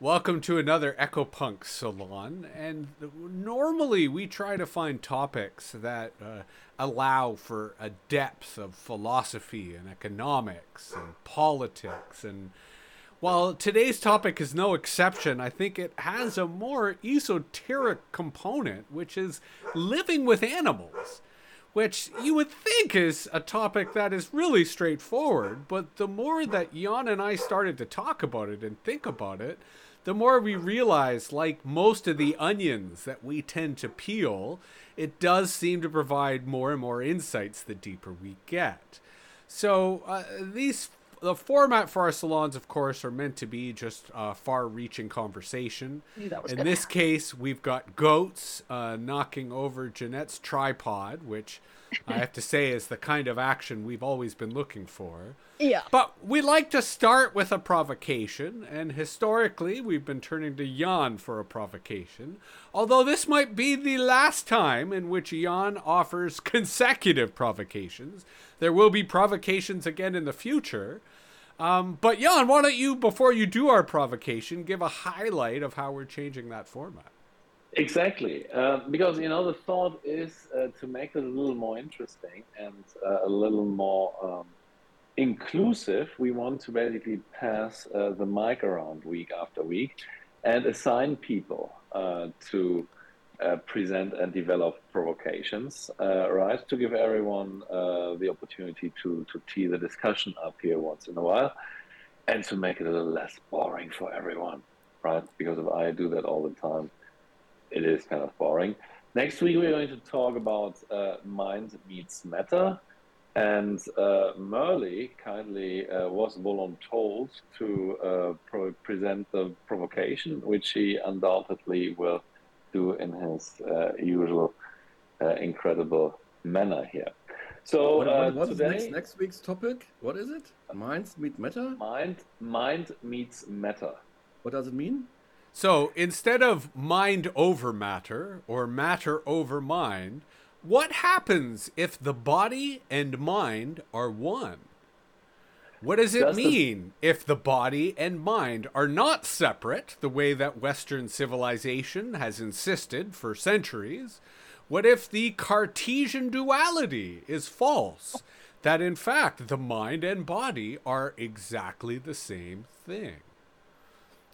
Welcome to another EcoPunk Salon. And normally we try to find topics that uh, allow for a depth of philosophy and economics and politics. And while today's topic is no exception, I think it has a more esoteric component, which is living with animals which you would think is a topic that is really straightforward. But the more that Jan and I started to talk about it and think about it, the more we realize, like most of the onions that we tend to peel, it does seem to provide more and more insights the deeper we get. So uh, these the format for our salons, of course, are meant to be just a far-reaching conversation. In good. this case, we've got goats uh, knocking over Jeanette's tripod, which I have to say is the kind of action we've always been looking for. Yeah. But we like to start with a provocation, and historically, we've been turning to Jan for a provocation. Although this might be the last time in which Jan offers consecutive provocations. There will be provocations again in the future. Um, but Jan, why don't you, before you do our provocation, give a highlight of how we're changing that format? Exactly, uh, because you know the thought is uh, to make it a little more interesting and uh, a little more um, inclusive. We want to basically pass uh, the mic around week after week and assign people uh, to uh, present and develop provocations, right? To give everyone the opportunity to to tee the discussion up here once in a while, and to make it a little less boring for everyone, right? Because if I do that all the time it is kind of boring. Next week, we're going to talk about uh, mind meets matter. And uh, Merle kindly uh, was voluntold to uh, pro- present the provocation, which he undoubtedly will do in his uh, usual uh, incredible manner here. So, what, what, what is today, next, next week's topic? What is it? Minds meet matter? mind, mind meets matter. What does it mean? So instead of mind over matter or matter over mind, what happens if the body and mind are one? What does it Just the- mean if the body and mind are not separate, the way that Western civilization has insisted for centuries? What if the Cartesian duality is false? That in fact the mind and body are exactly the same thing.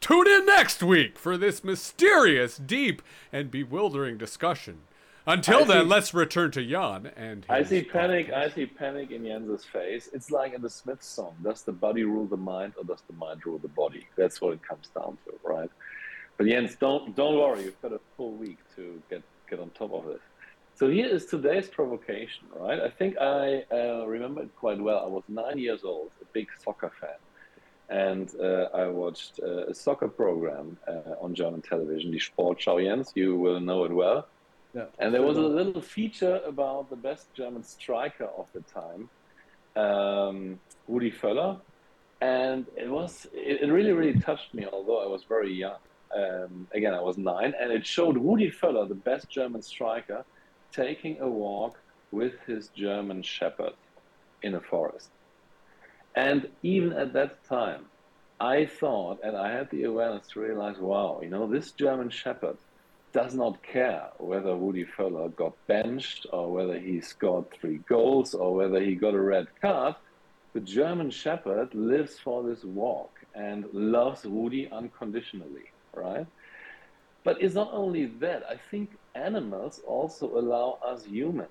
Tune in next week for this mysterious, deep, and bewildering discussion. Until I then, see- let's return to Jan and I see panic. podcast. I see panic in Jens's face. It's like in the Smith song: "Does the body rule the mind, or does the mind rule the body?" That's what it comes down to, right? But Jens, don't don't worry. You've got a full week to get get on top of this. So here is today's provocation, right? I think I uh, remember it quite well. I was nine years old, a big soccer fan, and uh, I watched uh, a soccer program uh, on German television, the Sportschau. Jens, you will know it well. Yeah. And there was a little feature about the best German striker of the time, um, Rudi Völler, and it was it, it really really touched me. Although I was very young, um, again I was nine, and it showed Rudi Völler, the best German striker, taking a walk with his German Shepherd in a forest. And even at that time, I thought, and I had the awareness to realize, wow, you know, this German Shepherd does not care whether Rudi Völler got benched or whether he scored three goals or whether he got a red card. The German Shepherd lives for this walk and loves Woody unconditionally, right? But it's not only that. I think animals also allow us humans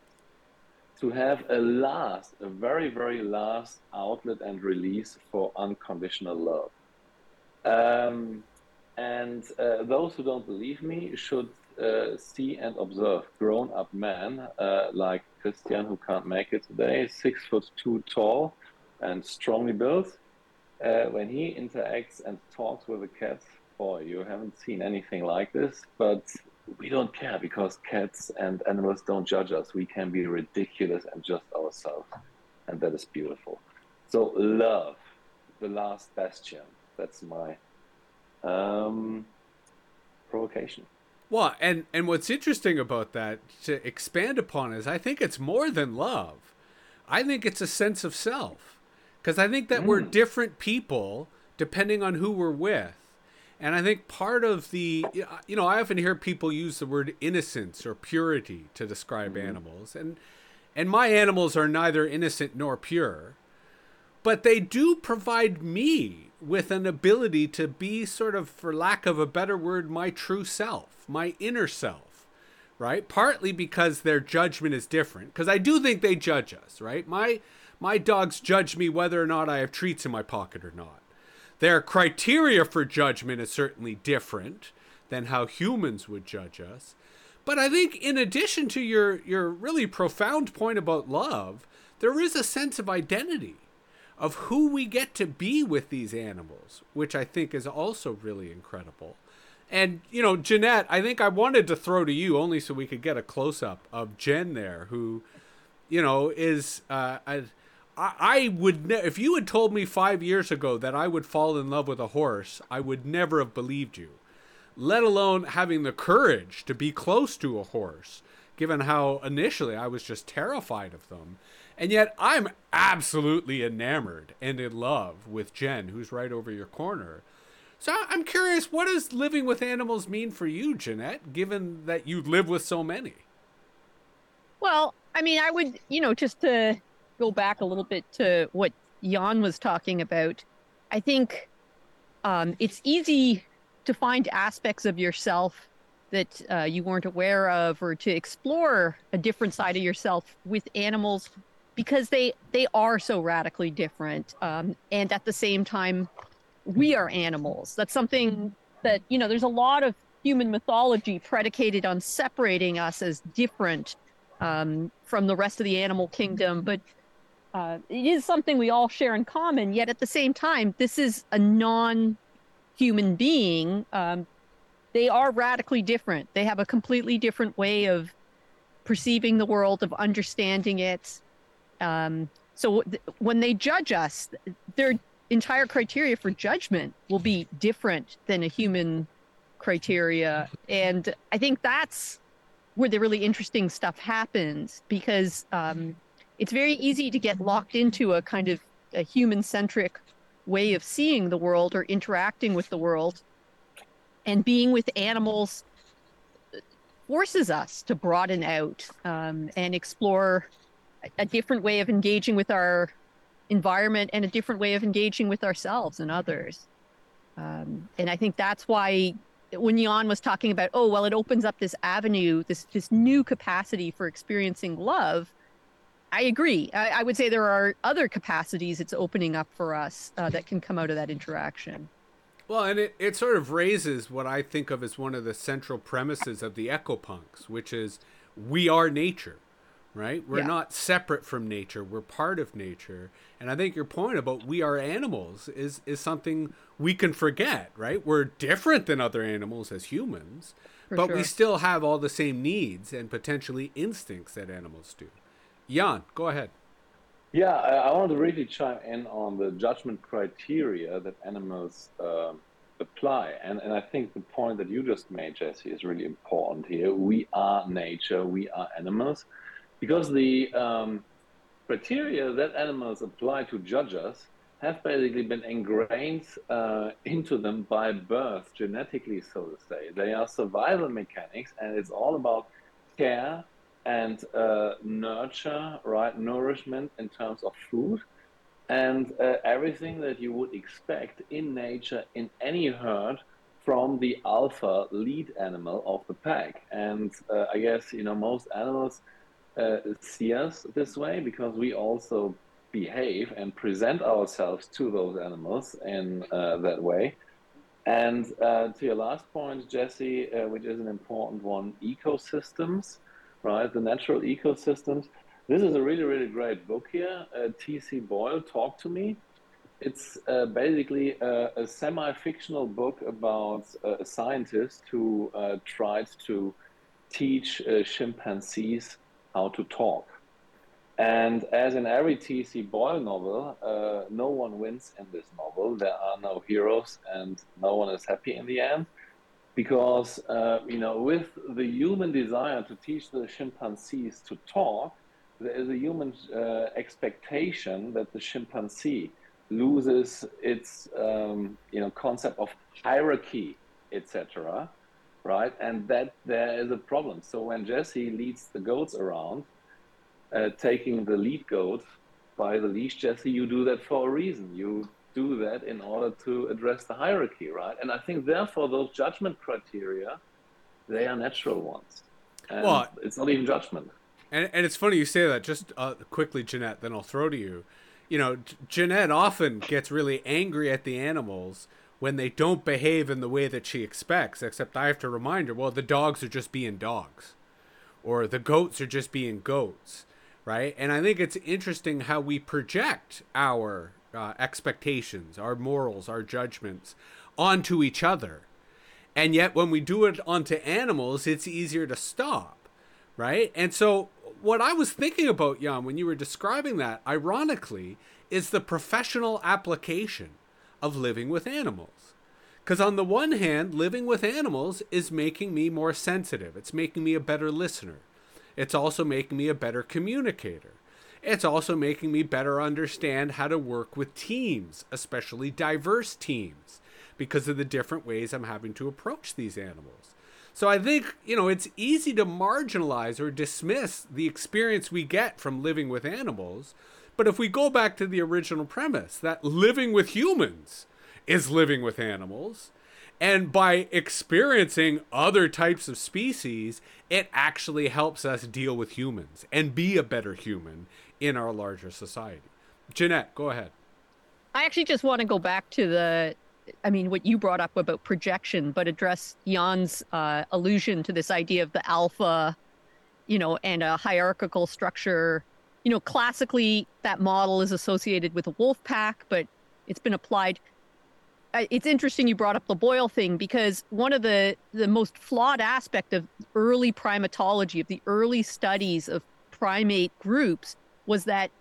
to have a last, a very, very last outlet and release for unconditional love. Um, and uh, those who don't believe me should uh, see and observe grown-up men uh, like Christian, who can't make it today, six foot two tall and strongly built. Uh, when he interacts and talks with a cat, boy, you haven't seen anything like this. But we don't care because cats and animals don't judge us. We can be ridiculous and just ourselves, and that is beautiful. So love, the last bastion. That's my um, provocation. Well, and and what's interesting about that to expand upon is I think it's more than love. I think it's a sense of self. Cuz I think that we're different people depending on who we're with. And I think part of the, you know, I often hear people use the word innocence or purity to describe mm-hmm. animals. And, and my animals are neither innocent nor pure, but they do provide me with an ability to be sort of, for lack of a better word, my true self, my inner self, right? Partly because their judgment is different, because I do think they judge us, right? My, my dogs judge me whether or not I have treats in my pocket or not. Their criteria for judgment is certainly different than how humans would judge us. But I think in addition to your your really profound point about love, there is a sense of identity of who we get to be with these animals, which I think is also really incredible. And you know, Jeanette, I think I wanted to throw to you only so we could get a close up of Jen there, who, you know, is uh, I, would ne- if you had told me five years ago that I would fall in love with a horse, I would never have believed you. Let alone having the courage to be close to a horse, given how initially I was just terrified of them. And yet I'm absolutely enamored and in love with Jen, who's right over your corner. So I'm curious, what does living with animals mean for you, Jeanette, given that you live with so many? Well, I mean, I would, you know, just to go back a little bit to what Jan was talking about, I think um, it's easy to find aspects of yourself that uh, you weren't aware of or to explore a different side of yourself with animals because they they are so radically different um, and at the same time we are animals. That's something that you know there's a lot of human mythology predicated on separating us as different um, from the rest of the animal kingdom but uh, it is something we all share in common. Yet at the same time, this is a non-human being. Um, they are radically different. They have a completely different way of perceiving the world, of understanding it. Um, so th- when they judge us, their entire criteria for judgment will be different than a human criteria, and I think that's where the really interesting stuff happens because um, it's very easy to get locked into a kind of a human centric way of seeing the world or interacting with the world. And being with animals forces us to broaden out um, and explore a different way of engaging with our environment and a different way of engaging with ourselves and others. Um, and I think that's why when Jan was talking about, oh, well, it opens up this avenue, this this new capacity for experiencing love I agree. I, I, would say there are other capacities it's opening up for us uh, that can come out of that interaction. Well, and it, it sort of raises what I think of as one of the central premises of the ecopunks, which is we are nature, right? We're yeah. not separate from nature. We're part of nature. And I think your point about we are animals is, is something we can forget, right? We're different than other animals as humans, for but sure. we still have all the same needs and potentially instincts that animals do. Jan, go ahead. Yeah, I, I wanted to really chime in on the judgment criteria that animals uh, apply. And, and I think the point that you just made, Jesse, is really important here. We are nature, we are animals, because the um, criteria that animals apply to judge us have basically been ingrained uh, into them by birth, genetically, so to say. They are survival mechanics, and it's all about care and uh, nurture, right? Nourishment in terms of food and uh, everything that you would expect in nature in any herd from the alpha lead animal of the pack. And uh, I guess, you know, most animals uh, see us this way because we also behave and present ourselves to those animals in uh, that way. And uh, to your last point, Jesse, which is an important one, ecosystems right? The natural ecosystems. This is a really, really great book here. Uh, T.C. Boyle, Talk to Me. It's uh, basically a, a semi fictional book about uh, a scientist who uh, tried to teach uh, chimpanzees how to talk. And as in every T.C. Boyle novel, uh, no one wins in this novel. There are no heroes, and no one is happy in the end because uh, you know with the human desire to teach the chimpanzees to talk there is a human uh, expectation that the chimpanzee loses its um, you know concept of hierarchy, etc. Right, and that there is a problem. So when Jesse leads the goats around, uh, taking the lead goat by the leash, Jesse, you do that for a reason. You do that in order to address the hierarchy, right? And I think therefore those judgment criteria, they are natural ones. And Well, it's not even judgment. And, and it's funny you say that. Just uh, quickly, Jeanette, then I'll throw to you. You know, Jeanette often gets really angry at the animals when they don't behave in the way that she expects, except I have to remind her, well, the dogs are just being dogs, or the goats are just being goats, right? And I think it's interesting how we project our uh, expectations, our morals, our judgments onto each other. And yet, when we do it onto animals, it's easier to stop right? And so, what I was thinking about, Jan, when you were describing that, ironically, is the professional application of living with animals. Because, on the one hand, living with animals is making me more sensitive, it's making me a better listener, it's also making me a better communicator. It's also making me better understand how to work with teams, especially diverse teams, because of the different ways I'm having to approach these animals. So I think, you know, it's easy to marginalize or dismiss the experience we get from living with animals. But if we go back to the original premise that living with humans is living with animals, and by experiencing other types of species, it actually helps us deal with humans and be a better human in our larger society. Jeanette, go ahead. I actually just want to go back to the, I mean, what you brought up about projection, but address Jan's uh, allusion to this idea of the alpha, you know, and a hierarchical structure. You know, classically, that model is associated with a wolf pack, but it's been applied. It's interesting you brought up the Boyle thing because one of the the most flawed aspect of early primatology, of the early studies of primate groups, was that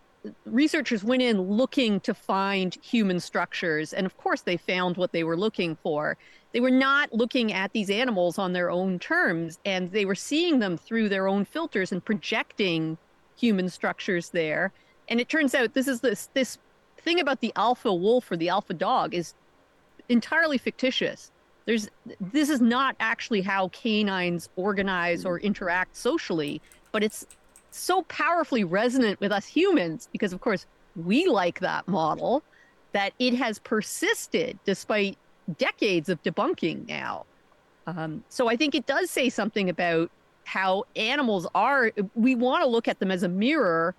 researchers went in looking to find human structures and of course they found what they were looking for. They were not looking at these animals on their own terms and they were seeing them through their own filters and projecting human structures there. And it turns out this is this this thing about the alpha wolf or the alpha dog is entirely fictitious. There's this is not actually how canines organize or interact socially but it's so powerfully resonant with us humans because of course we like that model that it has persisted despite decades of debunking now. Um, so i think it does say something about how animals are we want to look at them as a mirror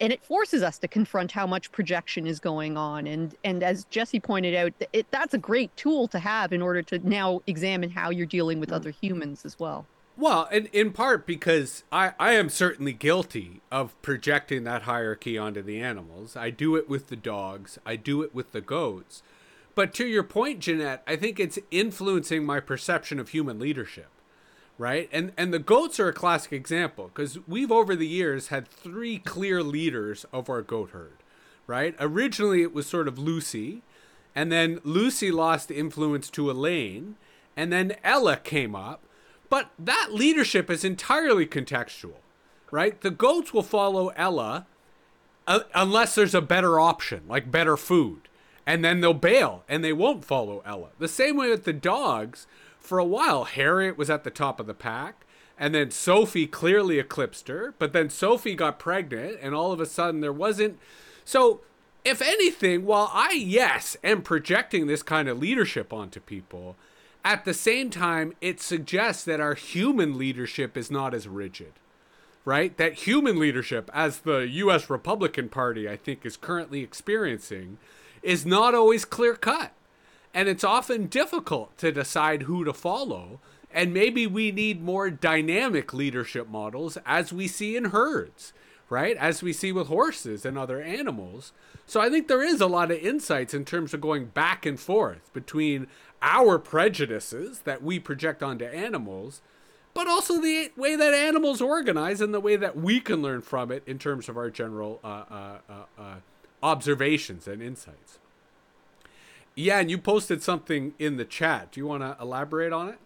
and it forces us to confront how much projection is going on and and as jesse pointed out it, that's a great tool to have in order to now examine how you're dealing with other humans as well Well, in, in part because I, I am certainly guilty of projecting that hierarchy onto the animals. I do it with the dogs, I do it with the goats. But to your point, Jeanette, I think it's influencing my perception of human leadership, right? And and the goats are a classic example because we've over the years had three clear leaders of our goat herd, right? Originally, it was sort of Lucy, and then Lucy lost influence to Elaine, and then Ella came up. But that leadership is entirely contextual, right? The goats will follow Ella uh, unless there's a better option, like better food. And then they'll bail and they won't follow Ella. The same way with the dogs. For a while, Harriet was at the top of the pack. And then Sophie clearly eclipsed her. But then Sophie got pregnant. And all of a sudden, there wasn't. So, if anything, while I, yes, am projecting this kind of leadership onto people, at the same time, it suggests that our human leadership is not as rigid right? That human leadership, as the U.S. Republican Party, I think, is currently experiencing, is not always clear cut. And it's often difficult to decide who to follow. And maybe we need more dynamic leadership models as we see in herds, right? As we see with horses and other animals. So I think there is a lot of insights in terms of going back and forth between our prejudices that we project onto animals but also the way that animals organize and the way that we can learn from it in terms of our general uh, uh, uh, uh, observations and insights. Yeah, and you posted something in the chat. Do you want to elaborate on it?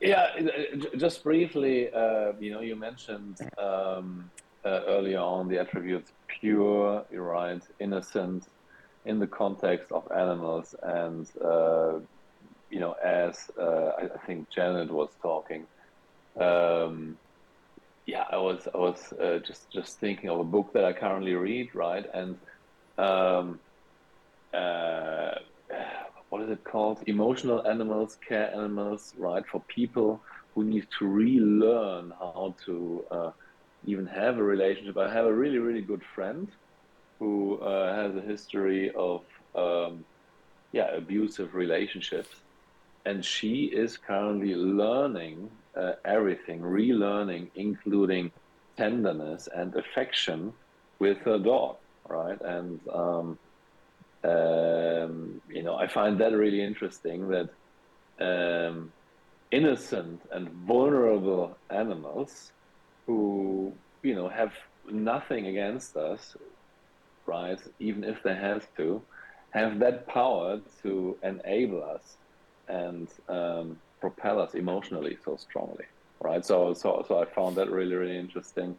Yeah, uh, just briefly, uh, you know, you mentioned um, earlier on the attributes pure, right, innocent, in the context of animals and you know as uh, I, think Jeanette was talking um, yeah I was I was uh, just just thinking of a book that I currently read right? And um, uh, what is it called? Emotional animals care animals right? For people who need to relearn how to uh, even have a relationship. I have a really really good friend who uh, has a history of um, yeah abusive relationships, and she is currently learning uh, everything, relearning, including tenderness and affection with her dog, right? And um, um, you know, I find that really interesting that um, innocent and vulnerable animals who you know have nothing against us right, even if they have to, have that power to enable us and um, propel us emotionally so strongly, right? So, so, so I found that really, really interesting.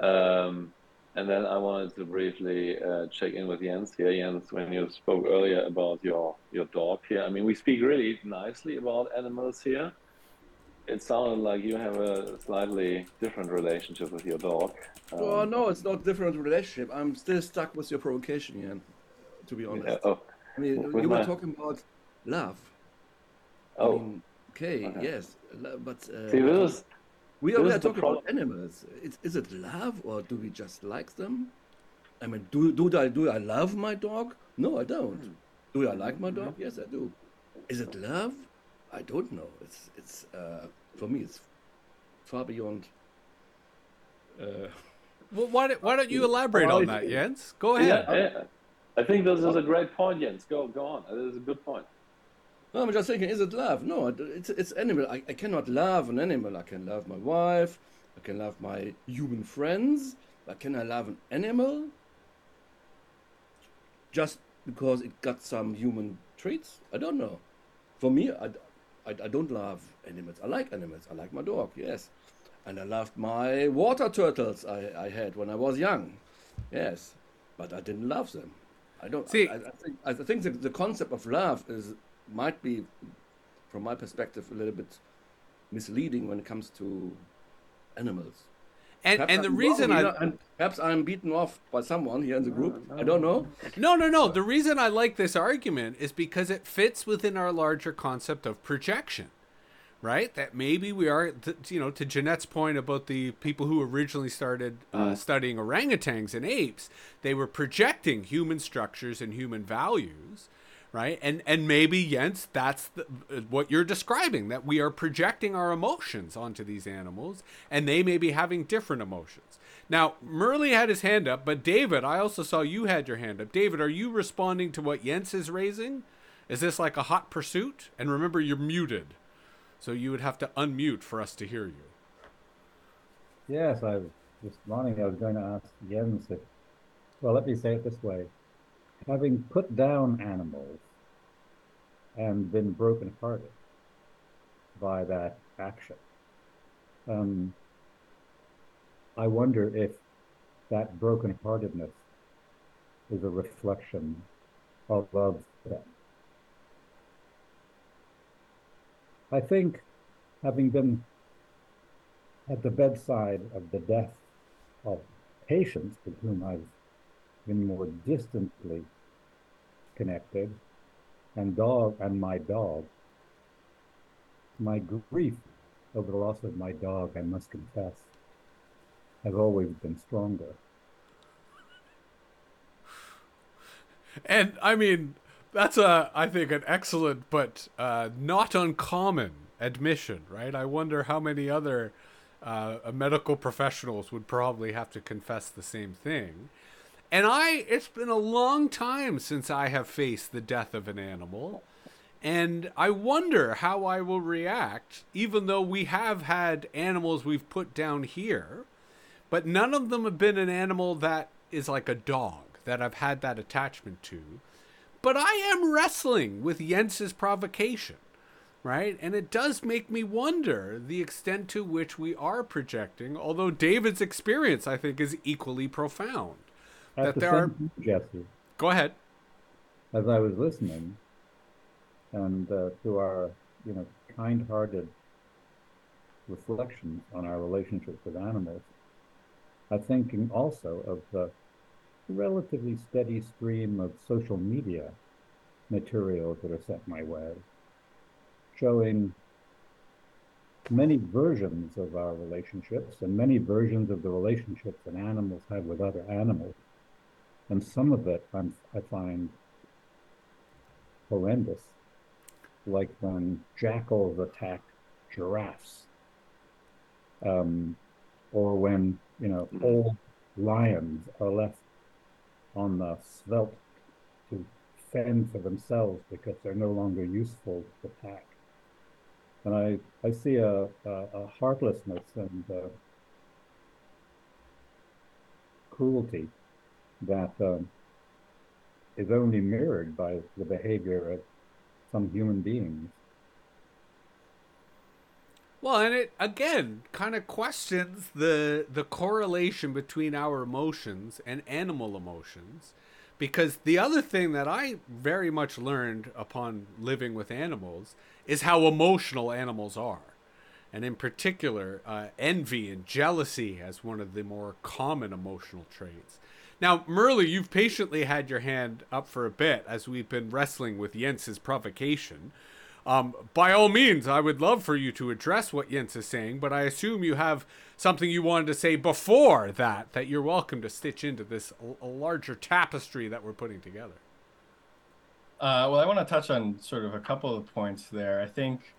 Um, and then I wanted to briefly uh, check in with Jens here. Jens, when you spoke earlier about your your dog here, I mean, we speak really nicely about animals here it sounded like you have a slightly different relationship with your dog. Um, well, no, it's not different relationship. I'm still stuck with your provocation, Jan. To be honest, yeah, oh, I mean, you were talking about love. Oh, I mean, okay, okay, yes, but uh, See, this, we are, talking about animals. Is, is it love or do we just like them? I mean, do do I do I love my dog? No, I don't. Hmm. Do I like my dog? Yes, I do. Is it love? I don't know. It's it's uh, for me it's far beyond. Uh, well, why don't, why don't you elaborate on that, Jens? Go ahead. Yeah, yeah. I think this is a great point, Jens. Go go on. This is a good point. No, I'm just thinking, is it love? No, it's it's animal. I, I cannot love an animal. I can love my wife. I can love my human friends. But can I love an animal? Just because it got some human traits? I don't know. For me, I, I, I don't love animals. I like animals. I like my dog, yes. And I loved my water turtles I, I had when I was young. Yes. But I didn't love them. I don't see. I, I think, I think the, the concept of love is might be, from my perspective, a little bit misleading when it comes to animals. And and the reason I and perhaps I'm beaten off by someone here in the group. I don't know. No, no, no. The reason I like this argument is because it fits within our larger concept of projection. Right? That maybe we are, you know, to Jeanette's point about the people who originally started uh, mm. studying orangutans and apes, they were projecting human structures and human values right? And and maybe jens that's the, what you're describing that we are projecting our emotions onto these animals and they may be having different emotions. Now Murley had his hand up but david i also saw you had your hand up. David are you responding to what jens is raising? Is this like a hot pursuit? And remember you're muted so you would have to unmute for us to hear you. Yes i was responding i was going to ask jens if well let me say it this way having put down animals and been brokenhearted by that action. Um, I wonder if that brokenheartedness is a reflection of love them. I think, having been at the bedside of the death of patients with whom I've more distantly connected, and dog and my dog. My grief over the loss of my dog, I must confess, has always been stronger. And I mean, that's a I think an excellent but uh, not uncommon admission, right? I wonder how many other uh, medical professionals would probably have to confess the same thing. And I, it's been a long time since I have faced the death of an animal. And I wonder how I will react, even though we have had animals we've put down here, but none of them have been an animal that is like a dog that I've had that attachment to. But I am wrestling with Jens's provocation, right? And it does make me wonder the extent to which we are projecting, although David's experience, I think, is equally profound that there are. Jesse, Go ahead. as I was listening, and uh, to our, you know, kind-hearted reflections on our relationship with animals, I'm thinking also of the relatively steady stream of social media materials that are sent my way, showing many versions of our relationships and many versions of the relationships that animals have with other animals. And some of it I'm, I find horrendous, like when jackals attack giraffes, um, or when you know old lions are left on the veldt to fend for themselves because they're no longer useful to the pack. And I, I see a, a, a heartlessness and uh, cruelty that um, is only mirrored by the behavior of some human beings. Well, and it again kind of questions the the correlation between our emotions and animal emotions because the other thing that I very much learned upon living with animals is how emotional animals are. And in particular, uh, envy and jealousy as one of the more common emotional traits. Now, Merle, you've patiently had your hand up for a bit as we've been wrestling with Jens's provocation. Um, by all means, I would love for you to address what Jens is saying, but I assume you have something you wanted to say before that, that you're welcome to stitch into this larger tapestry that we're putting together. Uh, well, I want to touch on sort of a couple of points there. I think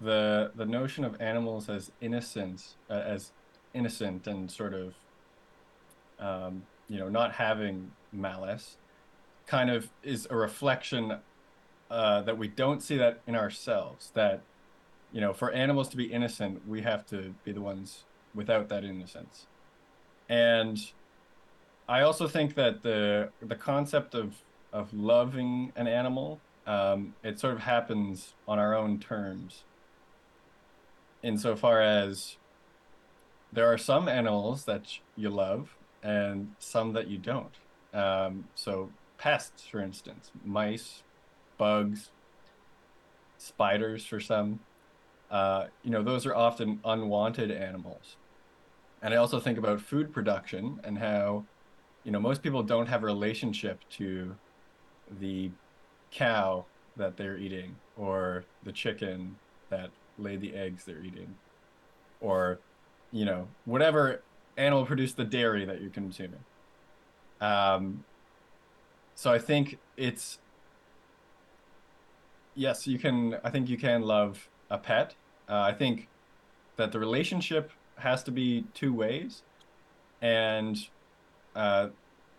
the the notion of animals as innocent, uh, as innocent and sort of, um, you know, not having malice, kind of is a reflection uh, that we don't see that in ourselves. That, you know, for animals to be innocent, we have to be the ones without that innocence. And I also think that the the concept of of loving an animal, um, it sort of happens on our own terms. Insofar as there are some animals that you love and some that you don't. Um, so pests, for instance, mice, bugs, spiders for some. Uh, you know, those are often unwanted animals. And I also think about food production and how, you know, most people don't have a relationship to the cow that they're eating or the chicken that laid the eggs they're eating or, you know, whatever animal produce the dairy that you're consuming. Um, so I think it's yes, you can. I think you can love a pet. Uh, I think that the relationship has to be two ways, and uh,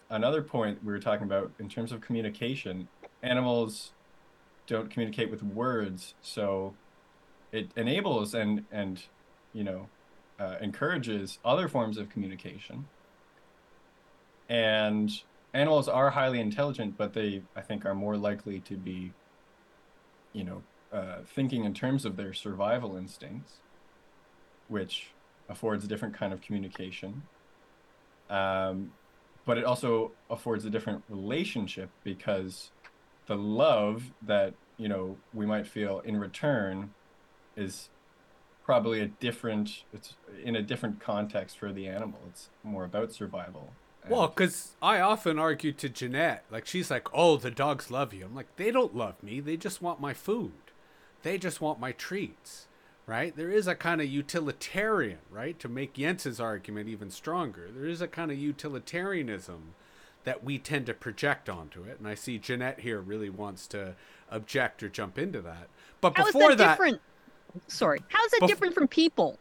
another point we were talking about in terms of communication, animals don't communicate with words, so it enables and and you know uh, encourages other forms of communication. And animals are highly intelligent, but they I think are more likely to be you know, uh, thinking in terms of their survival instincts, which affords a different kind of communication. Um, but it also affords a different relationship because the love that you know we might feel in return is probably a different it's in a different context for the animal it's more about survival well, because I often argue to Jeanette, like she's like, "Oh, the dogs love you." I'm like, "They don't love me. They just want my food. They just want my treats." Right? There is a kind of utilitarian, right? To make Jens's argument even stronger, there is a kind of utilitarianism that we tend to project onto it, and I see Jeanette here really wants to object or jump into that. But How before is that, different? Sorry, how's that Bef- different from people?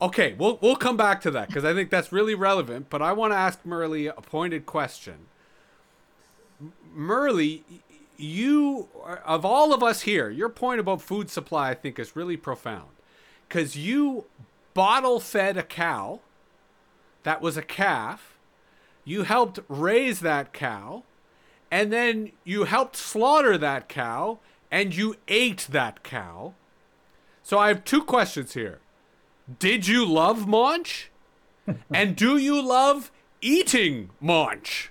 Okay, we'll we'll come back to that because I think that's really relevant. But I want to ask Merle a pointed question. Merle, you of all of us here, your point about food supply I think is really profound because you bottle fed a cow that was a calf. You helped raise that cow, and then you helped slaughter that cow, and you ate that cow. So I have two questions here did you love Maunch? and do you love eating Maunch?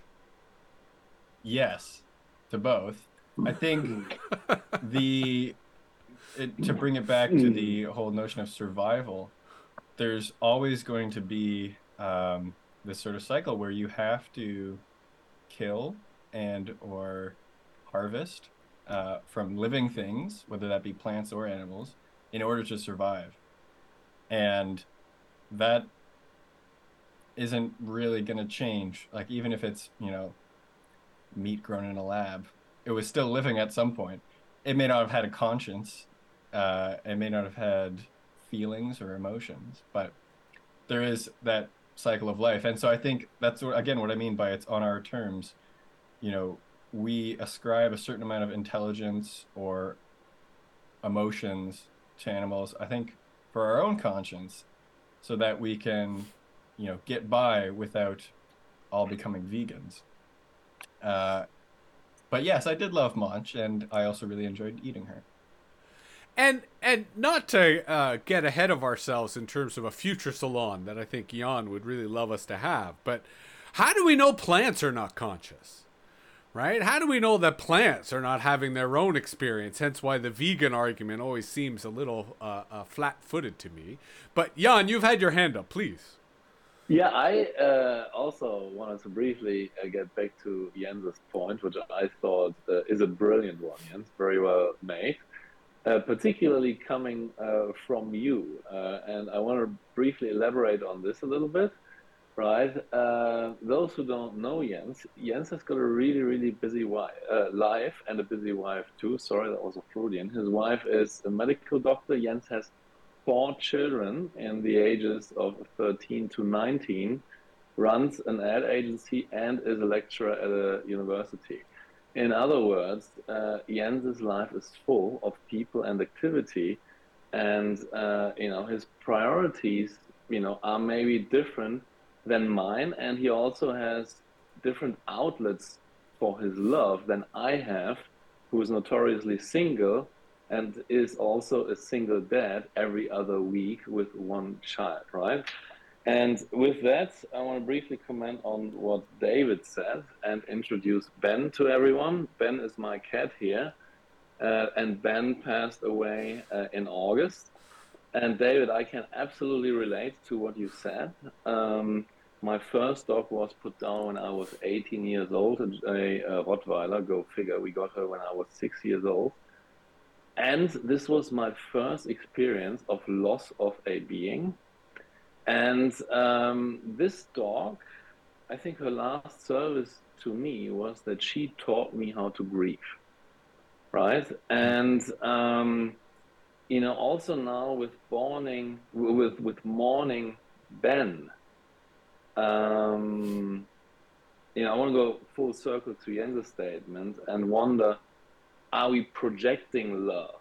Yes. to both. I think the it, to bring it back to the whole notion of survival, there's always going to be um, this sort of cycle where you have to kill and or harvest uh, from living things, whether that be plants or animals, in order to survive. And that isn't really going to change. Like, even if it's, you know, meat grown in a lab, it was still living at some point. It may not have had a conscience, uh, it may not have had feelings or emotions, but there is that cycle of life. And so I think that's, what, again, what I mean by it's on our terms. You know, we ascribe a certain amount of intelligence or emotions to animals, I think, for our own conscience, so that we can, you know, get by without all becoming vegans. Uh, but yes, I did love Monch, and I also really enjoyed eating her. And and not to uh, get ahead of ourselves in terms of a future salon that I think Jan would really love us to have, but how do we know plants are not conscious? Right? How do we know that plants are not having their own experience? Hence why the vegan argument always seems a little uh, uh, flat-footed to me. But Jan, you've had your hand up, please. Yeah, I uh, also wanted to briefly uh, get back to Jens's point, which I thought uh, is a brilliant one, Jens, very well made, uh, particularly coming from you. And I want to briefly elaborate on this a little bit, right? those who don't know Jens, Jens has got a really, really busy wife, life and a busy wife too. Sorry, that was a Freudian. His wife is a medical doctor. Jens has four children in the ages of 13 to 19, runs an ad agency, and is a lecturer at a university. In other words, uh, Jens's life is full of people and activity, and uh, you know his priorities, you know, are maybe different than mine, and he also has different outlets for his love than I have, who is notoriously single and is also a single dad every other week with one child, right? And with that, I want to briefly comment on what David said and introduce Ben to everyone. Ben is my cat here, uh, and Ben passed away uh, in August. And David, I can absolutely relate to what you said. Um, my first dog was put down when I was 18 years old, a, a Rottweiler, go figure. We got her when I was six years old. And this was my first experience of loss of a being. And um, this dog, I think her last service to me was that she taught me how to grieve. Right. And, um, you know, also now with mourning, with, with mourning Ben, um, you know, I want to go full circle to Jens's statement and wonder are we projecting love?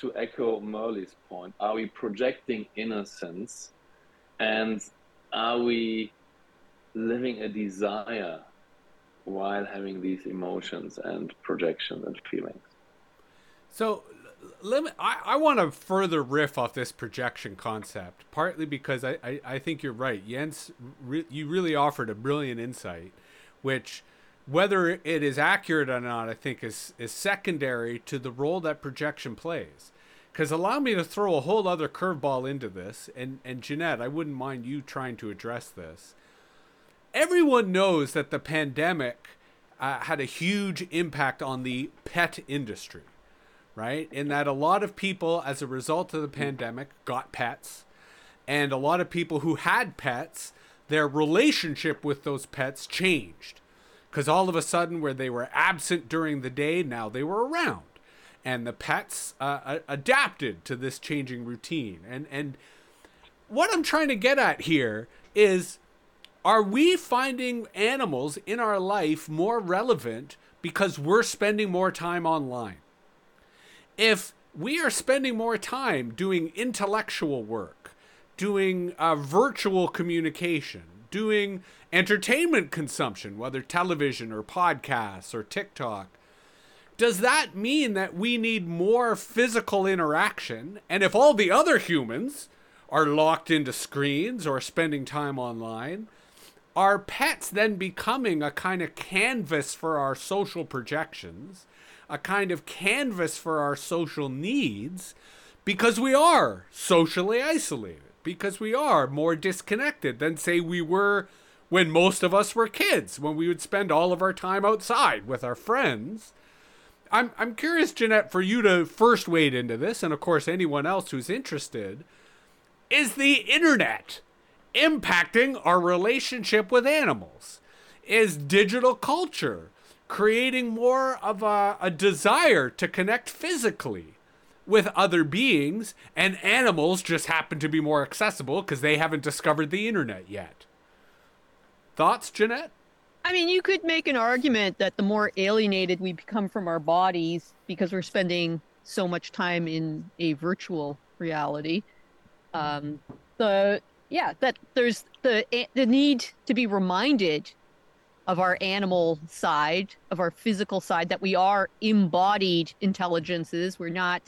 To echo Merle's point, are we projecting innocence? And are we living a desire while having these emotions and projections and feelings? So let me, I, I want to further riff off this projection concept, partly because I, I, I think you're right. Jens, re, you really offered a brilliant insight, which whether it is accurate or not, I think is is secondary to the role that projection plays. Because allow me to throw a whole other curveball into this, and and Jeanette, I wouldn't mind you trying to address this. Everyone knows that the pandemic uh, had a huge impact on the pet industry, right? In that a lot of people, as a result of the pandemic, got pets, and a lot of people who had pets, their relationship with those pets changed. Because all of a sudden where they were absent during the day now they were around. And the pets uh, adapted to this changing routine. And and what i'm trying to get at here is are we finding animals in our life more relevant because we're spending more time online if we are spending more time doing intellectual work doing uh, virtual communication doing entertainment consumption, whether television or podcasts or TikTok, does that mean that we need more physical interaction? And if all the other humans are locked into screens or spending time online, are pets then becoming a kind of canvas for our social projections, a kind of canvas for our social needs, because we are socially isolated, because we are more disconnected than, say, we were when most of us were kids, when we would spend all of our time outside with our friends. I'm, I'm curious, Jeanette, for you to first wade into this, and of course, anyone else who's interested. Is the internet impacting our relationship with animals? Is digital culture creating more of a, a desire to connect physically with other beings, and animals just happen to be more accessible because they haven't discovered the internet yet? Thoughts, Jeanette? I mean, you could make an argument that the more alienated we become from our bodies because we're spending so much time in a virtual reality, um, the yeah, that there's the the need to be reminded of our animal side, of our physical side, that we are embodied intelligences. We're not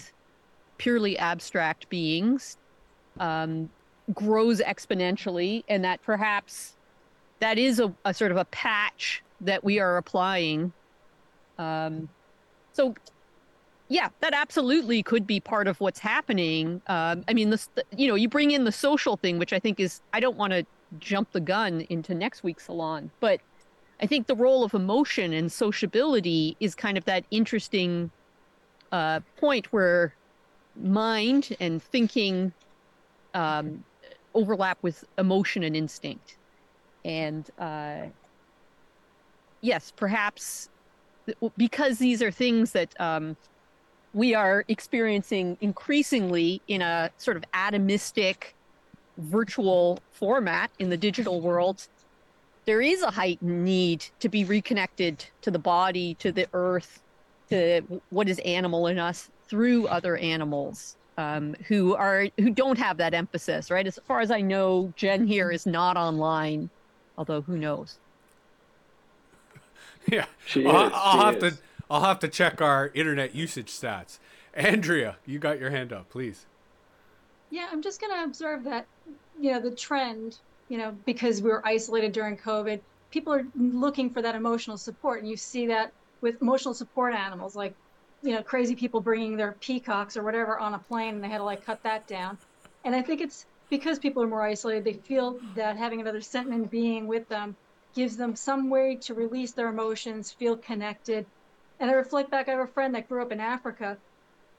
purely abstract beings. Um, grows exponentially, and that perhaps that is a, a sort of a patch that we are applying. Um, so yeah, that absolutely could be part of what's happening. Um, I mean, this, you know, you bring in the social thing, which I think is, I don't want to jump the gun into next week's salon, but I think the role of emotion and sociability is kind of that interesting uh, point where mind and thinking um, overlap with emotion and instinct. And uh, yes, perhaps because these are things that um, we are experiencing increasingly in a sort of atomistic virtual format in the digital world, there is a heightened need to be reconnected to the body, to the earth, to what is animal in us through other animals um, who are who don't have that emphasis, right? As far as I know, Jen here is not online, although who knows? Yeah, She I'll, is, I'll she have is. to I'll have to check our internet usage stats. Andrea, you got your hand up, please. Yeah, I'm just going to observe that, you know, the trend, you know, because we were isolated during COVID, people are looking for that emotional support. And you see that with emotional support animals, like, you know, crazy people bringing their peacocks or whatever on a plane and they had to like cut that down. And I think it's because people are more isolated, they feel that having another sentient being with them gives them some way to release their emotions, feel connected. And I reflect back, I have a friend that grew up in Africa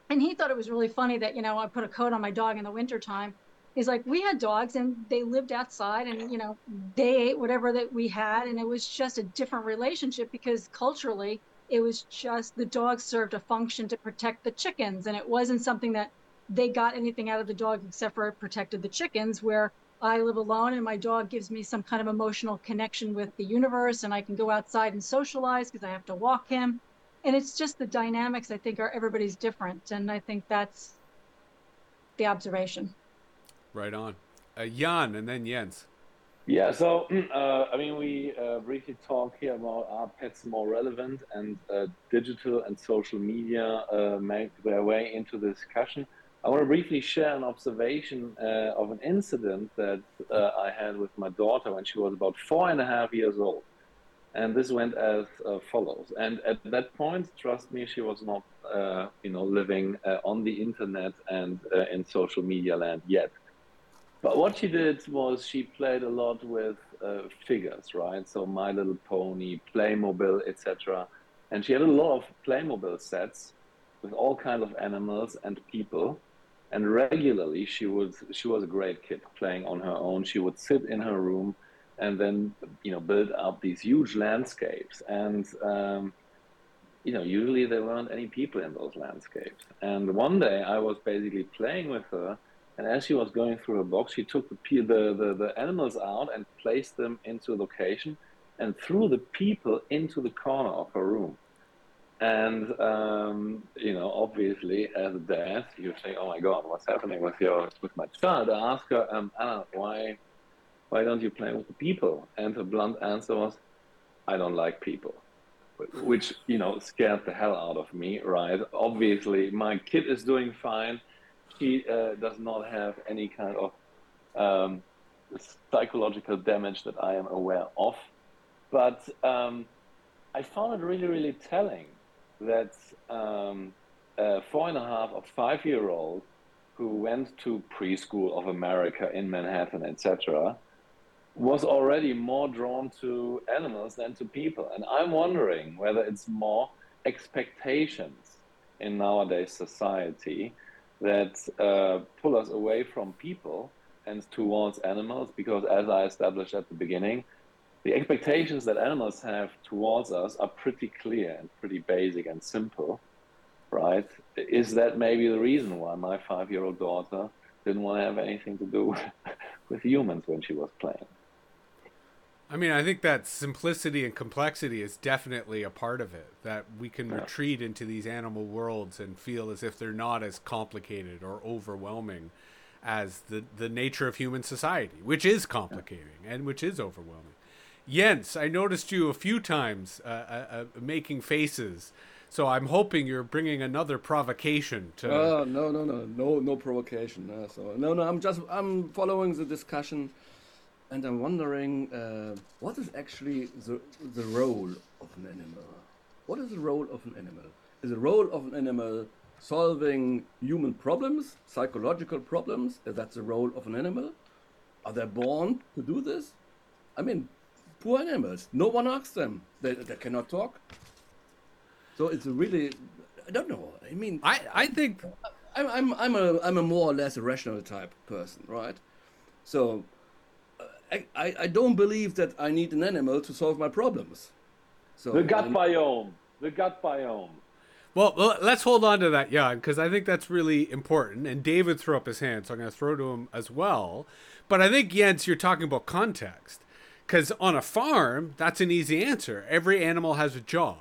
and he thought it was really funny that you know i put a coat on my dog in the wintertime he's like we had dogs and they lived outside and you know they ate whatever that we had. And it was just a different relationship because culturally it was just the dog served a function to protect the chickens. And it wasn't something that they got anything out of the dog except for it protected the chickens where i live alone and my dog gives me some kind of emotional connection with the universe and i can go outside and socialize because i have to walk him. And it's just the dynamics i think are everybody's different. And i think that's the observation Right on. Uh, Jan and then Jens. Yeah, so uh, I mean, we uh, briefly talk here about are pets more relevant, and uh, digital and social media uh, make their way into the discussion. I want to briefly share an observation uh, of an incident that uh, I had with my daughter when she was about four and a half years old. And this went as follows. And at that point, trust me, she was not, you know, living on the internet and in social media land yet. But what she did was she played a lot with uh, figures, right? So My Little Pony, Playmobil, etc. And she had a lot of Playmobil sets with all kinds of animals and people. And regularly, she was she was a great kid playing on her own. She would sit in her room and then you know build up these huge landscapes. And um, you know usually there weren't any people in those landscapes. And one day I was basically playing with her. And as she was going through her box, she took the, the, the, the animals out and placed them into a location and threw the people into the corner of her room. And, um, you know, obviously, as a dad, you think, oh my God, what's happening with your with my child? I asked her, um, Anna, why, why don't you play with the people? And her blunt answer was, I don't like people. Which, you know, scared the hell out of me, right? Obviously, my kid is doing fine she uh, does not have any kind of um, psychological damage that I am aware of. But um, I found it really, really telling that um, a four and a half or five year old who went to preschool of America in Manhattan, etc., was already more drawn to animals than to people. And I'm wondering whether it's more expectations in nowadays society that uh, pull us away from people and towards animals, because as I established at the beginning, the expectations that animals have towards us are pretty clear and pretty basic and simple, right? Is that maybe the reason why my five year old daughter didn't want to have anything to do with humans when she was playing? I mean, I think that simplicity and complexity is definitely a part of it. That we can yeah. retreat into these animal worlds and feel as if they're not as complicated or overwhelming as the, the nature of human society, which is complicating yeah. and which is overwhelming. Jens, I noticed you a few times uh, uh, uh, making faces, so I'm hoping you're bringing another provocation to. Uh, no, no, no, no, no provocation. Uh, so no, no, I'm just I'm following the discussion and I'm wondering uh, what is actually the the role of an animal? What is the role of an animal? Is the role of an animal solving human problems, psychological problems? Is that the role of an animal? Are they born to do this? I mean, poor animals. No one asks them. They, they cannot talk. So it's a really, I don't know. I mean, I, I think I'm, I'm, I'm a I'm a more or less a rational type person, right? So I, I, don't believe that I need an animal to solve my problems. So the gut um, biome, the gut biome. Well, let's hold on to that, Jan, because I think that's really important. And David threw up his hand, so I'm going to throw to him as well. But I think, Jens, you're talking about context. Because on a farm, that's an easy answer. Every animal has a job.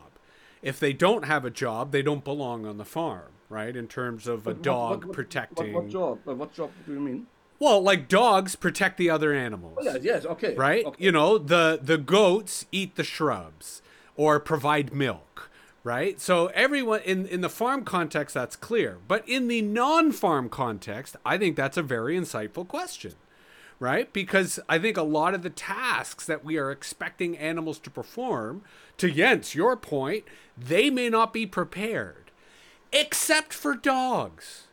If they don't have a job, they don't belong on the farm, right? In terms of a what, dog what, what, protecting. What, job? What job do you mean? Well, like dogs protect the other animals. Oh, yes, yes, okay. Right? Okay. You know, the the goats eat the shrubs or provide milk, right? So everyone in in the farm context that's clear. But in the non-farm context, I think that's a very insightful question. Right? Because I think a lot of the tasks that we are expecting animals to perform, to Jens, your point, they may not be prepared. Except for dogs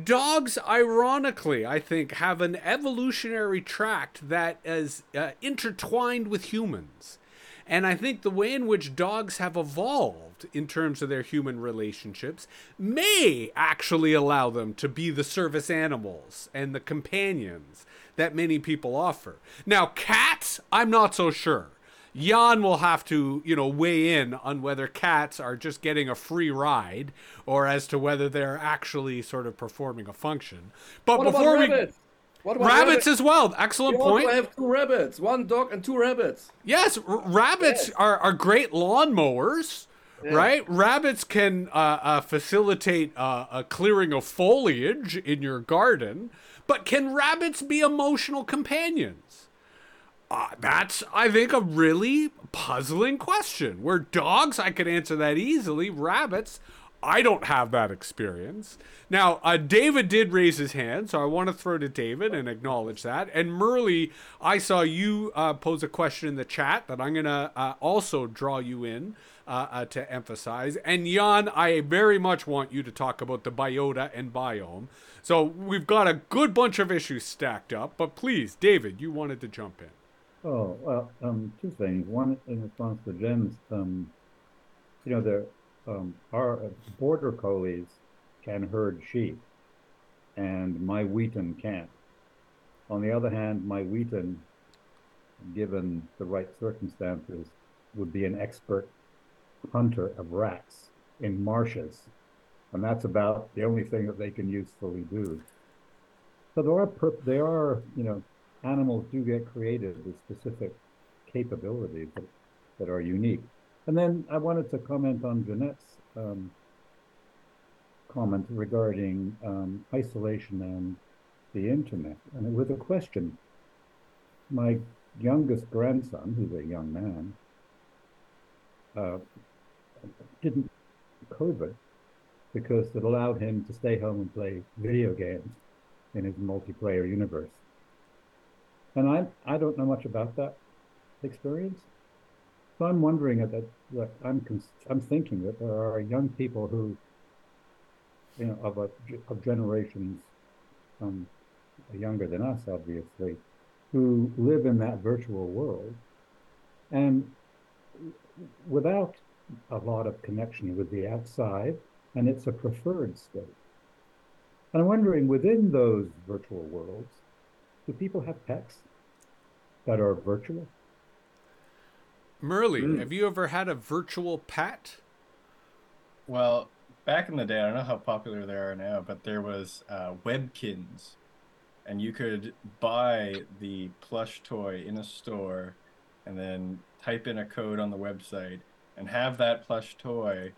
Dogs, ironically, I think, have an evolutionary tract that is uh, intertwined with humans. And I think the way in which dogs have evolved in terms of their human relationships may actually allow them to be the service animals and the companions that many people offer. Now, cats, I'm not so sure. Jan will have to, you know, weigh in on whether cats are just getting a free ride or as to whether they're actually sort of performing a function. But what before we rabbits? rabbits, as well. Excellent point. I have two rabbits, one dog and two rabbits. Yes, r- rabbits yes. Are, are great lawn mowers. Yeah. Right, rabbits can uh, uh, facilitate uh, a clearing of foliage in your garden, but can rabbits be emotional companions? Uh, that's, I think, a really puzzling question. Where dogs, I could answer that easily. Rabbits, I don't have that experience. Now, uh, David did raise his hand, so I want to throw to David and acknowledge that. And Murley, I saw you uh, pose a question in the chat that I'm going to uh, also draw you in uh, uh, to emphasize. And Jan, I very much want you to talk about the biota and biome. So we've got a good bunch of issues stacked up, but please, David, you wanted to jump in. Oh, well, um, two things. One, in response to Jim's, um, you know, there um, are uh, border collies can herd sheep, and my Wheaten can't. On the other hand, my Wheaten, given the right circumstances, would be an expert hunter of rats in marshes, and that's about the only thing that they can usefully do. So there are, there are, you know, animals do get created with specific capabilities that, that are unique. And then I wanted to comment on Jeanette's um, comment regarding um, isolation and the internet, and with a question. My youngest grandson, who's a young man, uh, didn't COVID because it allowed him to stay home and play video games in his multiplayer universe. And I I don't know much about that experience. So I'm wondering that, that I'm I'm thinking that there are young people who, you know, of a, of generations, um, younger than us, obviously, who live in that virtual world, and without a lot of connection with the outside, and it's a preferred state. And I'm wondering within those virtual worlds, do people have pets that are virtual? Merle, mm. have you ever had a virtual pet? Well, back in the day, I don't know how popular they are now, but there was uh, Webkinz, and you could buy the plush toy in a store, and then type in a code on the website and have that plush toy,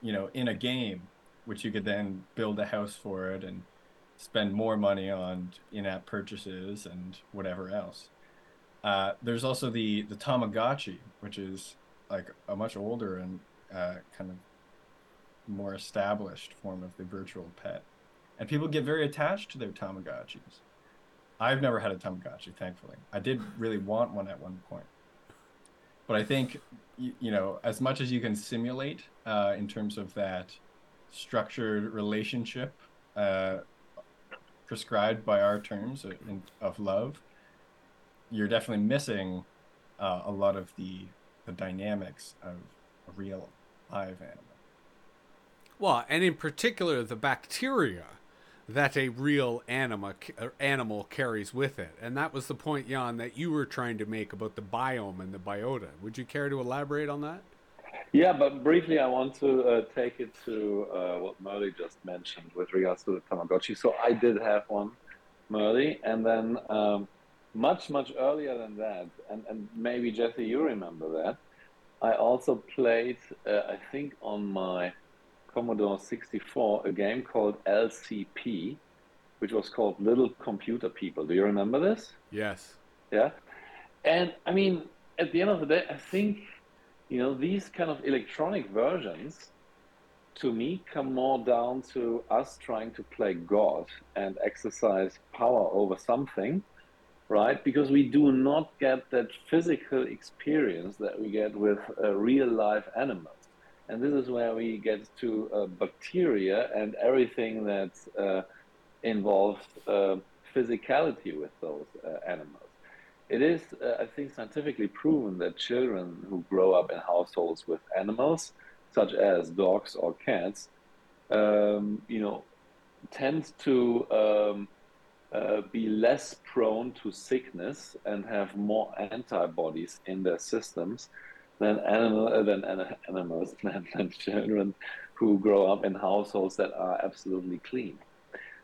you know, in a game, which you could then build a house for it and spend more money on in-app purchases and whatever else. Uh, there's also the the Tamagotchi, which is like a much older and uh, kind of more established form of the virtual pet, and people get very attached to their Tamagotchis. I've never had a Tamagotchi, thankfully. I did really want one at one point, but I think you, you know as much as you can simulate uh, in terms of that structured relationship uh, prescribed by our terms of, love you're definitely missing uh, a lot of the the dynamics of a real live animal. Well, and in particular, the bacteria that a real anima, animal carries with it. And that was the point, Jan, that you were trying to make about the biome and the biota. Would you care to elaborate on that? Yeah, but briefly, I want to uh, take it to uh, what Merle just mentioned with regards to the Tamagotchi. So I did have one, Merle, and then um, much much earlier than that and and maybe jesse you remember that i also played uh, i think on my commodore 64 a game called lcp which was called little computer people. Do you remember this? Yes. Yeah? And i mean at the end of the day i think you know these kind of electronic versions to me come more down to us trying to play god and exercise power over something right? Because we do not get that physical experience that we get with uh, real life animals. And this is where we get to uh, bacteria and everything that uh, involves uh, physicality with those uh, animals. It is, uh, I think, scientifically proven that children who grow up in households with animals, such as dogs or cats, um, you know, tend to um, uh, be less prone to sickness and have more antibodies in their systems than animal uh, than animals than, than children who grow up in households that are absolutely clean.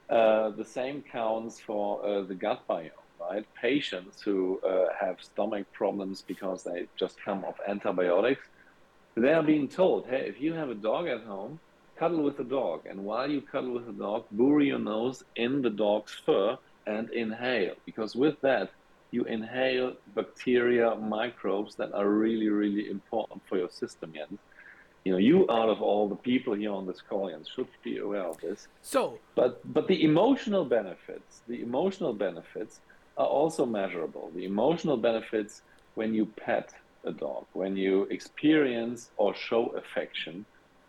Uh, the same counts for uh, the gut biome, right? Patients who uh, have stomach problems because they just come off antibiotics, they are being told, hey, if you have a dog at home, cuddle with the dog. And while you cuddle with the dog, bury your nose in the dog's fur and inhale. Because with that, you inhale bacteria, microbes that are really, really important for your system, Jens. You know, you out of all the people here on this call, Jens, should be aware of this. So, but but the emotional benefits, the emotional benefits are also measurable. The emotional benefits when you pet a dog, when you experience or show affection,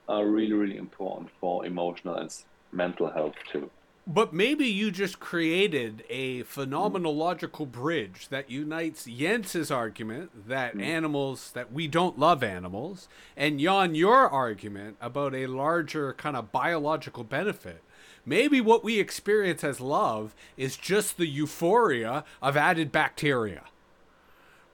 are really, really important for emotional and mental health too. But maybe you just created a phenomenological bridge that unites Jens's argument that mm. animals, that we don't love animals, and Jan, your argument about a larger kind of biological benefit. Maybe what we experience as love is just the euphoria of added bacteria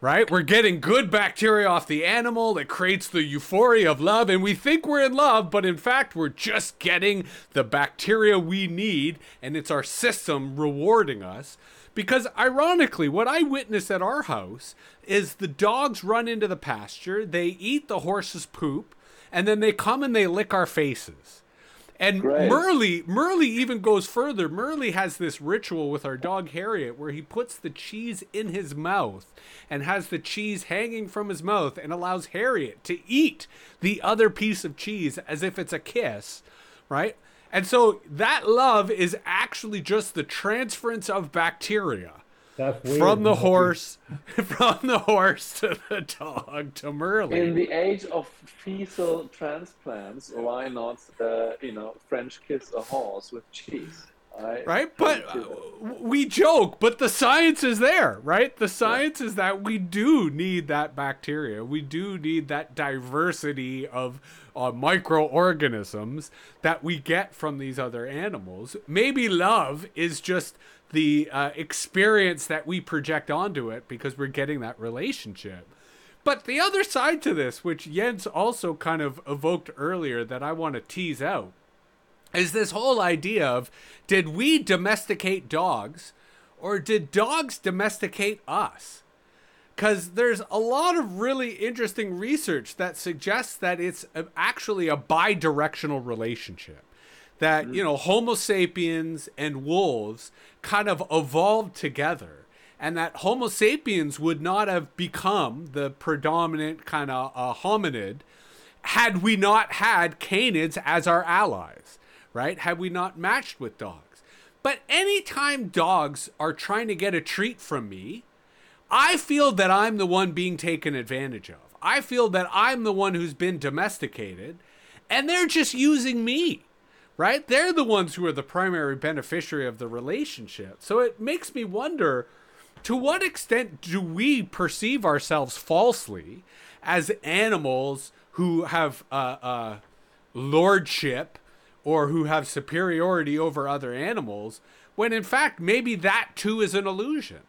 right? We're getting good bacteria off the animal that creates the euphoria of love, and we think we're in love, but in fact, we're just getting the bacteria we need, and it's our system rewarding us. Because ironically, what I witness at our house is the dogs run into the pasture, they eat the horse's poop, and then they come and they lick our faces. And Great. Merle, Merle even goes further. Merle has this ritual with our dog Harriet where he puts the cheese in his mouth and has the cheese hanging from his mouth and allows Harriet to eat the other piece of cheese as if it's a kiss, right? And so that love is actually just the transference of bacteria. That's weird. from the horse, from the horse to the dog to Merlin. In the age of fecal transplants, why not, uh, you know, French kiss a horse with cheese? I right? but uh, we joke but the science is there right? The science is that we do need that bacteria. We do need that diversity of uh, microorganisms that we get from these other animals. Maybe love is just the uh, experience that we project onto it because we're getting that relationship but the other side to this which jens also kind of evoked earlier that i want to tease out is this whole idea of did we domesticate dogs or did dogs domesticate us? Because there's a lot of really interesting research that suggests that it's actually a bi directional relationship. That, you know, Homo sapiens and wolves kind of evolved together. And that Homo sapiens would not have become the predominant kind of uh, hominid had we not had canids as our allies, right? Had we not matched with dogs. But anytime dogs are trying to get a treat from me, I feel that I'm the one being taken advantage of. I feel that I'm the one who's been domesticated, and they're just using me, right? They're the ones who are the primary beneficiary of the relationship. So it makes me wonder to what extent do we perceive ourselves falsely as animals who have uh, uh, lordship or who have superiority over other animals when in fact maybe that too is an illusion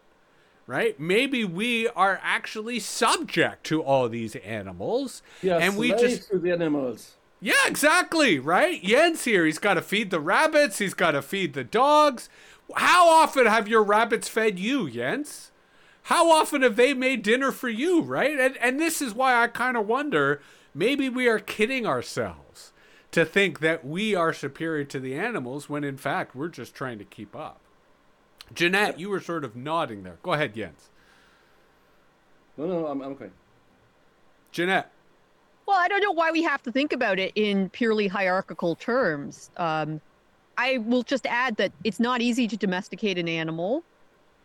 right maybe we are actually subject to all these animals Yeah, and we just to the animals. Yeah, exactly, right? Jens here, he's got to feed the rabbits, he's got to feed the dogs. How often have your rabbits fed you, Jens? How often have they made dinner for you, right? And and this is why I kind of wonder, maybe we are kidding ourselves to think that we are superior to the animals when in fact we're just trying to keep up. Jeanette, you were sort of nodding there. Go ahead, Jens. No, no, I'm, I'm okay. Jeanette. Well, I don't know why we have to think about it in purely hierarchical terms. Um, I will just add that it's not easy to domesticate an animal.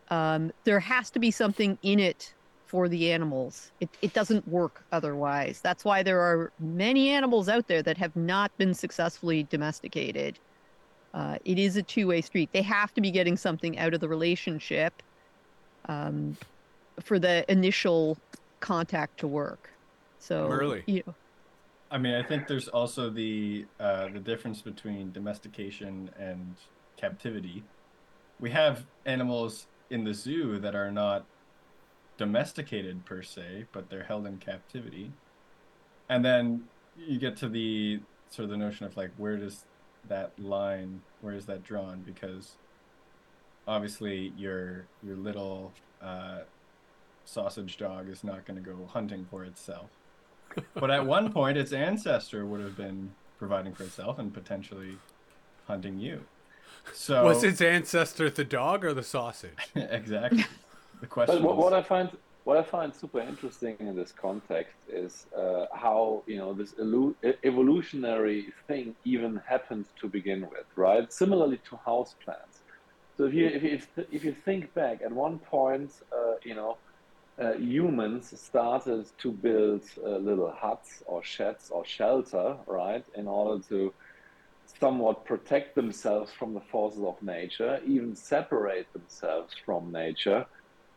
Um, there has to be something in it for the animals. It, it doesn't work otherwise. That's why there are many animals out there that have not been successfully domesticated. Uh, it is a two way street. They have to be getting something out of the relationship um, for the initial contact to work. So, Merle. you know, I mean, I think there's also the uh, the difference between domestication and captivity. We have animals in the zoo that are not domesticated per se, but they're held in captivity. And then you get to the sort of the notion of like where does that line where is that drawn? Because obviously your your little uh, sausage dog is not going to go hunting for itself but at one point its ancestor would have been providing for itself and potentially hunting you so Was its ancestor the dog or the sausage? exactly the question But what, is- what I find what I find super interesting in this context is uh, how you know this elu- evolutionary thing even happened to begin with, right? Similarly to houseplants. So if you if you, if you think back, at one point, uh, you know, uh, humans started to build uh, little huts or sheds or shelter, right, in order to somewhat protect themselves from the forces of nature, even separate themselves from nature.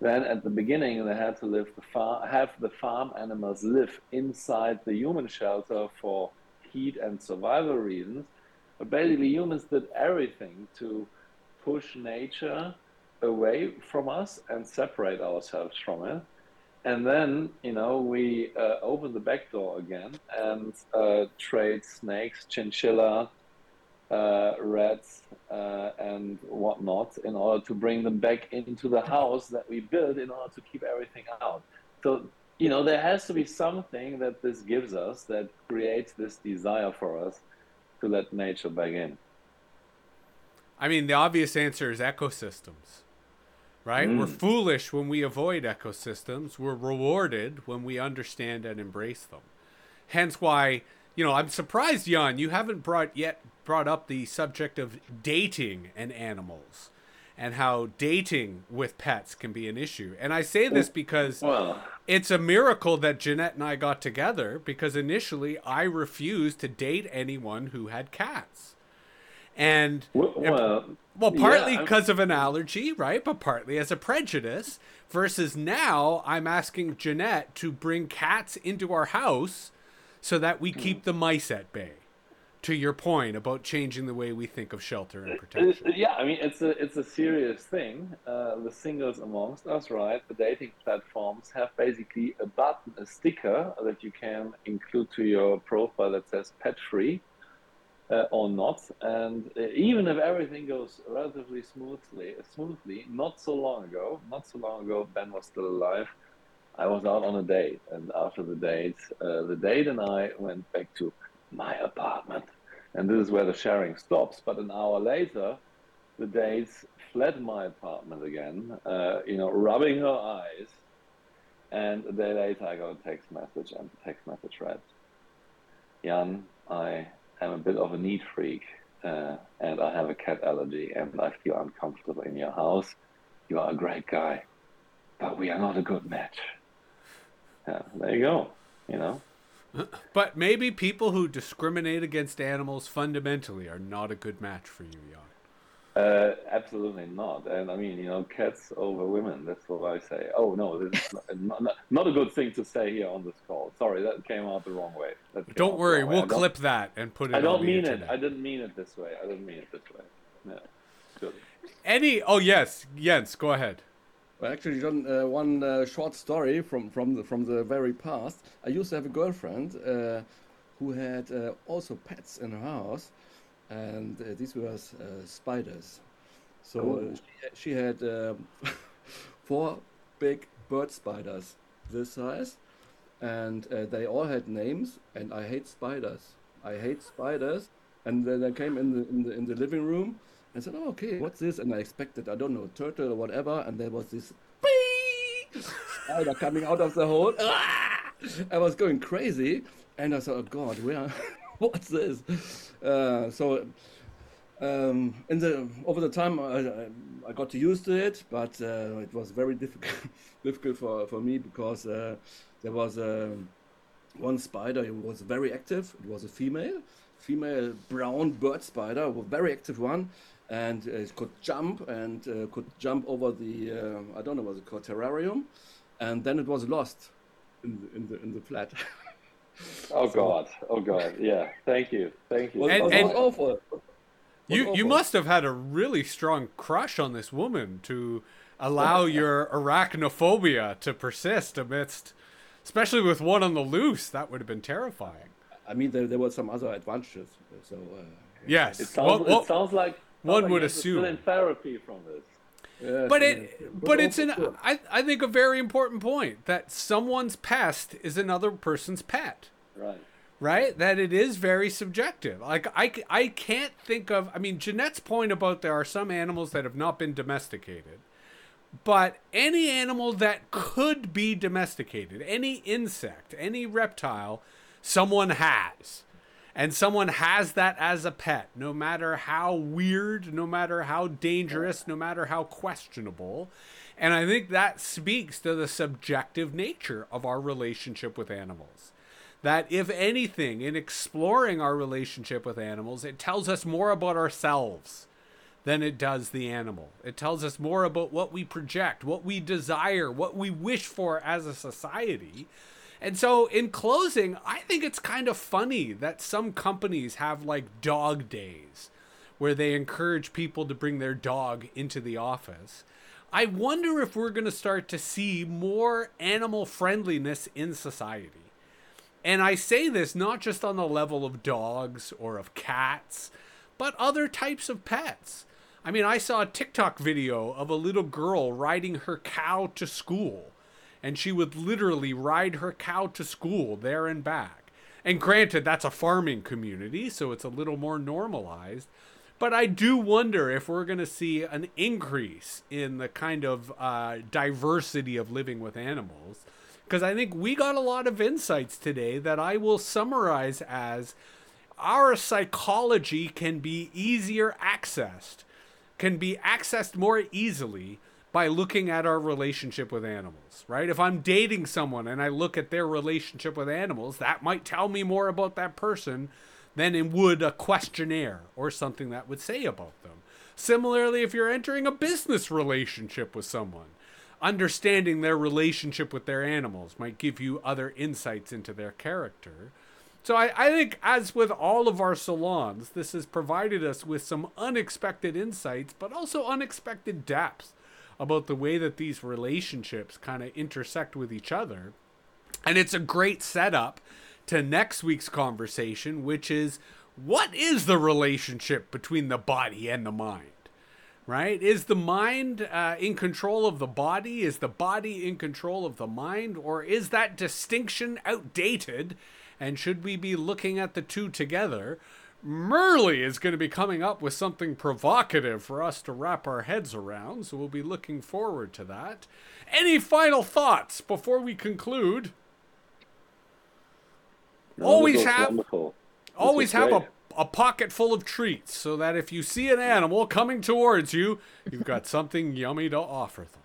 Then at the beginning, they had to live the far- have the farm animals live inside the human shelter for heat and survival reasons. But basically, humans did everything to push nature away from us and separate ourselves from it. And then, you know, we uh, open the back door again and uh, trade snakes, chinchilla, uh, rats, uh, and whatnot in order to bring them back into the house that we built in order to keep everything out. So, you know, there has to be something that this gives us that creates this desire for us to let nature back in. I mean, the obvious answer is ecosystems, right? We're Mm. foolish when we avoid ecosystems. We're rewarded when we understand and embrace them. Hence why, you know, I'm surprised, Jan, you haven't brought yet brought up the subject of dating and animals. and how dating with pets can be an issue. And I say this because Well, it's a miracle that Jeanette and I got together because initially I refused to date anyone who had cats. And well, well, partly yeah, because of an allergy, right? But partly as a prejudice. Versus now, I'm asking Jeanette to bring cats into our house so that we mm. keep the mice at bay. To your point about changing the way we think of shelter and uh, uh, protection. yeah, I mean it's a it's a serious thing. Uh, the singles amongst us, right? The dating platforms have basically a button, a sticker that you can include to your profile that says pet free uh, or not. And uh, even if everything goes relatively smoothly, smoothly, not so long ago, not so long ago, Ben was still alive. I was out on a date, and after the date, uh, the date and I went back to my apartment. And this is where the sharing stops. But an hour later, the date fled my apartment again, uh, you know, rubbing her eyes. And a day later, I got a text message, and the text message read, Jan, I am a bit of a neat freak, uh, and I have a cat allergy, and I feel uncomfortable in your house. You are a great guy, but we are not a good match. Yeah, there you go, you know. But maybe people who discriminate against animals fundamentally are not a good match for you, Jan. Uh, absolutely not. And I mean, you know, cats over women. That's what I say. Oh no, this is not, not, not a good thing to say here on this call. Sorry, that came out the wrong way. Don't worry, way. we'll I clip that and put it I don't the mean it. I didn't mean it this way. I didn't mean it this way. Yeah, good. Any? Oh yes, Jens, go ahead. Well, actually, Jan, uh, one uh, short story from from the from the very past. I used to have a girlfriend uh, who had uh, also pets in her house, and uh, these were uh, spiders. So uh, Cool. she, she had um, four big bird spiders this size, and uh, they all had names. And I hate spiders. I hate spiders. And then I came in the in the in the living room and said, oh, "Okay, what's this?" And I expected, I don't know, a turtle or whatever. And there was this spider coming out of the hole. I was going crazy, and I thought, "Oh God, where? what's this?" Uh, so um, in the over the time I, I, got used to it, but uh, it was very difficult difficult for, for me because uh, there was um one spider who was very active. It was a female, female brown bird spider, a very active one, and it could jump and uh, could jump over the uh, I don't know what it called terrarium, and then it was lost in the in the, in the flat. Oh God. Oh God. Yeah. Thank you. Thank you. And- and- was awful. Was You you must have had a really strong crush on this woman to allow your arachnophobia to persist amidst, especially with one on the loose. That would have been terrifying. I mean, there, there were some other advantages. So uh, Yes. It sounds. Well- well- it sounds like one like would you're still assume. in therapy from this. But it but it's an I, I think a very important point that someone's pest is another person's pet. Right. right? That it is very subjective. Like I I can't think of i mean jeanette's point about there are some animals that have not been domesticated but any animal that could be domesticated any insect any reptile someone has and someone has that as a pet no matter how weird no matter how dangerous no matter how questionable. And i think that speaks to the subjective nature of our relationship with animals. That if anything in exploring our relationship with animals it tells us more about ourselves than it does the animal. It tells us more about what we project what we desire what we wish for as a society and so, in closing, I think it's kind of funny that some companies have like dog days where they encourage people to bring their dog into the office. I wonder if we're going to start to see more animal friendliness in society. And I say this not just on the level of dogs or of cats, but other types of pets. I mean, I saw a TikTok video of a little girl riding her cow to school and she would literally ride her cow to school there and back. And granted, that's a farming community, so it's a little more normalized. But I do wonder if we're going to see an increase in the kind of uh, diversity of living with animals. Because I think we got a lot of insights today that I will summarize as our psychology can be easier accessed can be accessed more easily by looking at our relationship with animals, right? If I'm dating someone and I look at their relationship with animals, that might tell me more about that person than it would a questionnaire or something that would say about them. Similarly, if you're entering a business relationship with someone, understanding their relationship with their animals might give you other insights into their character. So I, I think, as with all of our salons, this has provided us with some unexpected insights, but also unexpected depths about the way that these relationships kind of intersect with each other. And it's a great setup to next week's conversation, which is what is the relationship between the body and the mind? Right? Is the mind uh, in control of the body? Is the body in control of the mind? Or is that distinction outdated? And should we be looking at the two together? Murley is going to be coming up with something provocative for us to wrap our heads around, so we'll be looking forward to that. Any final thoughts before we conclude? No, always have wonderful. Always have a, a pocket full of treats so that if you see an animal coming towards you, you've got something yummy to offer them.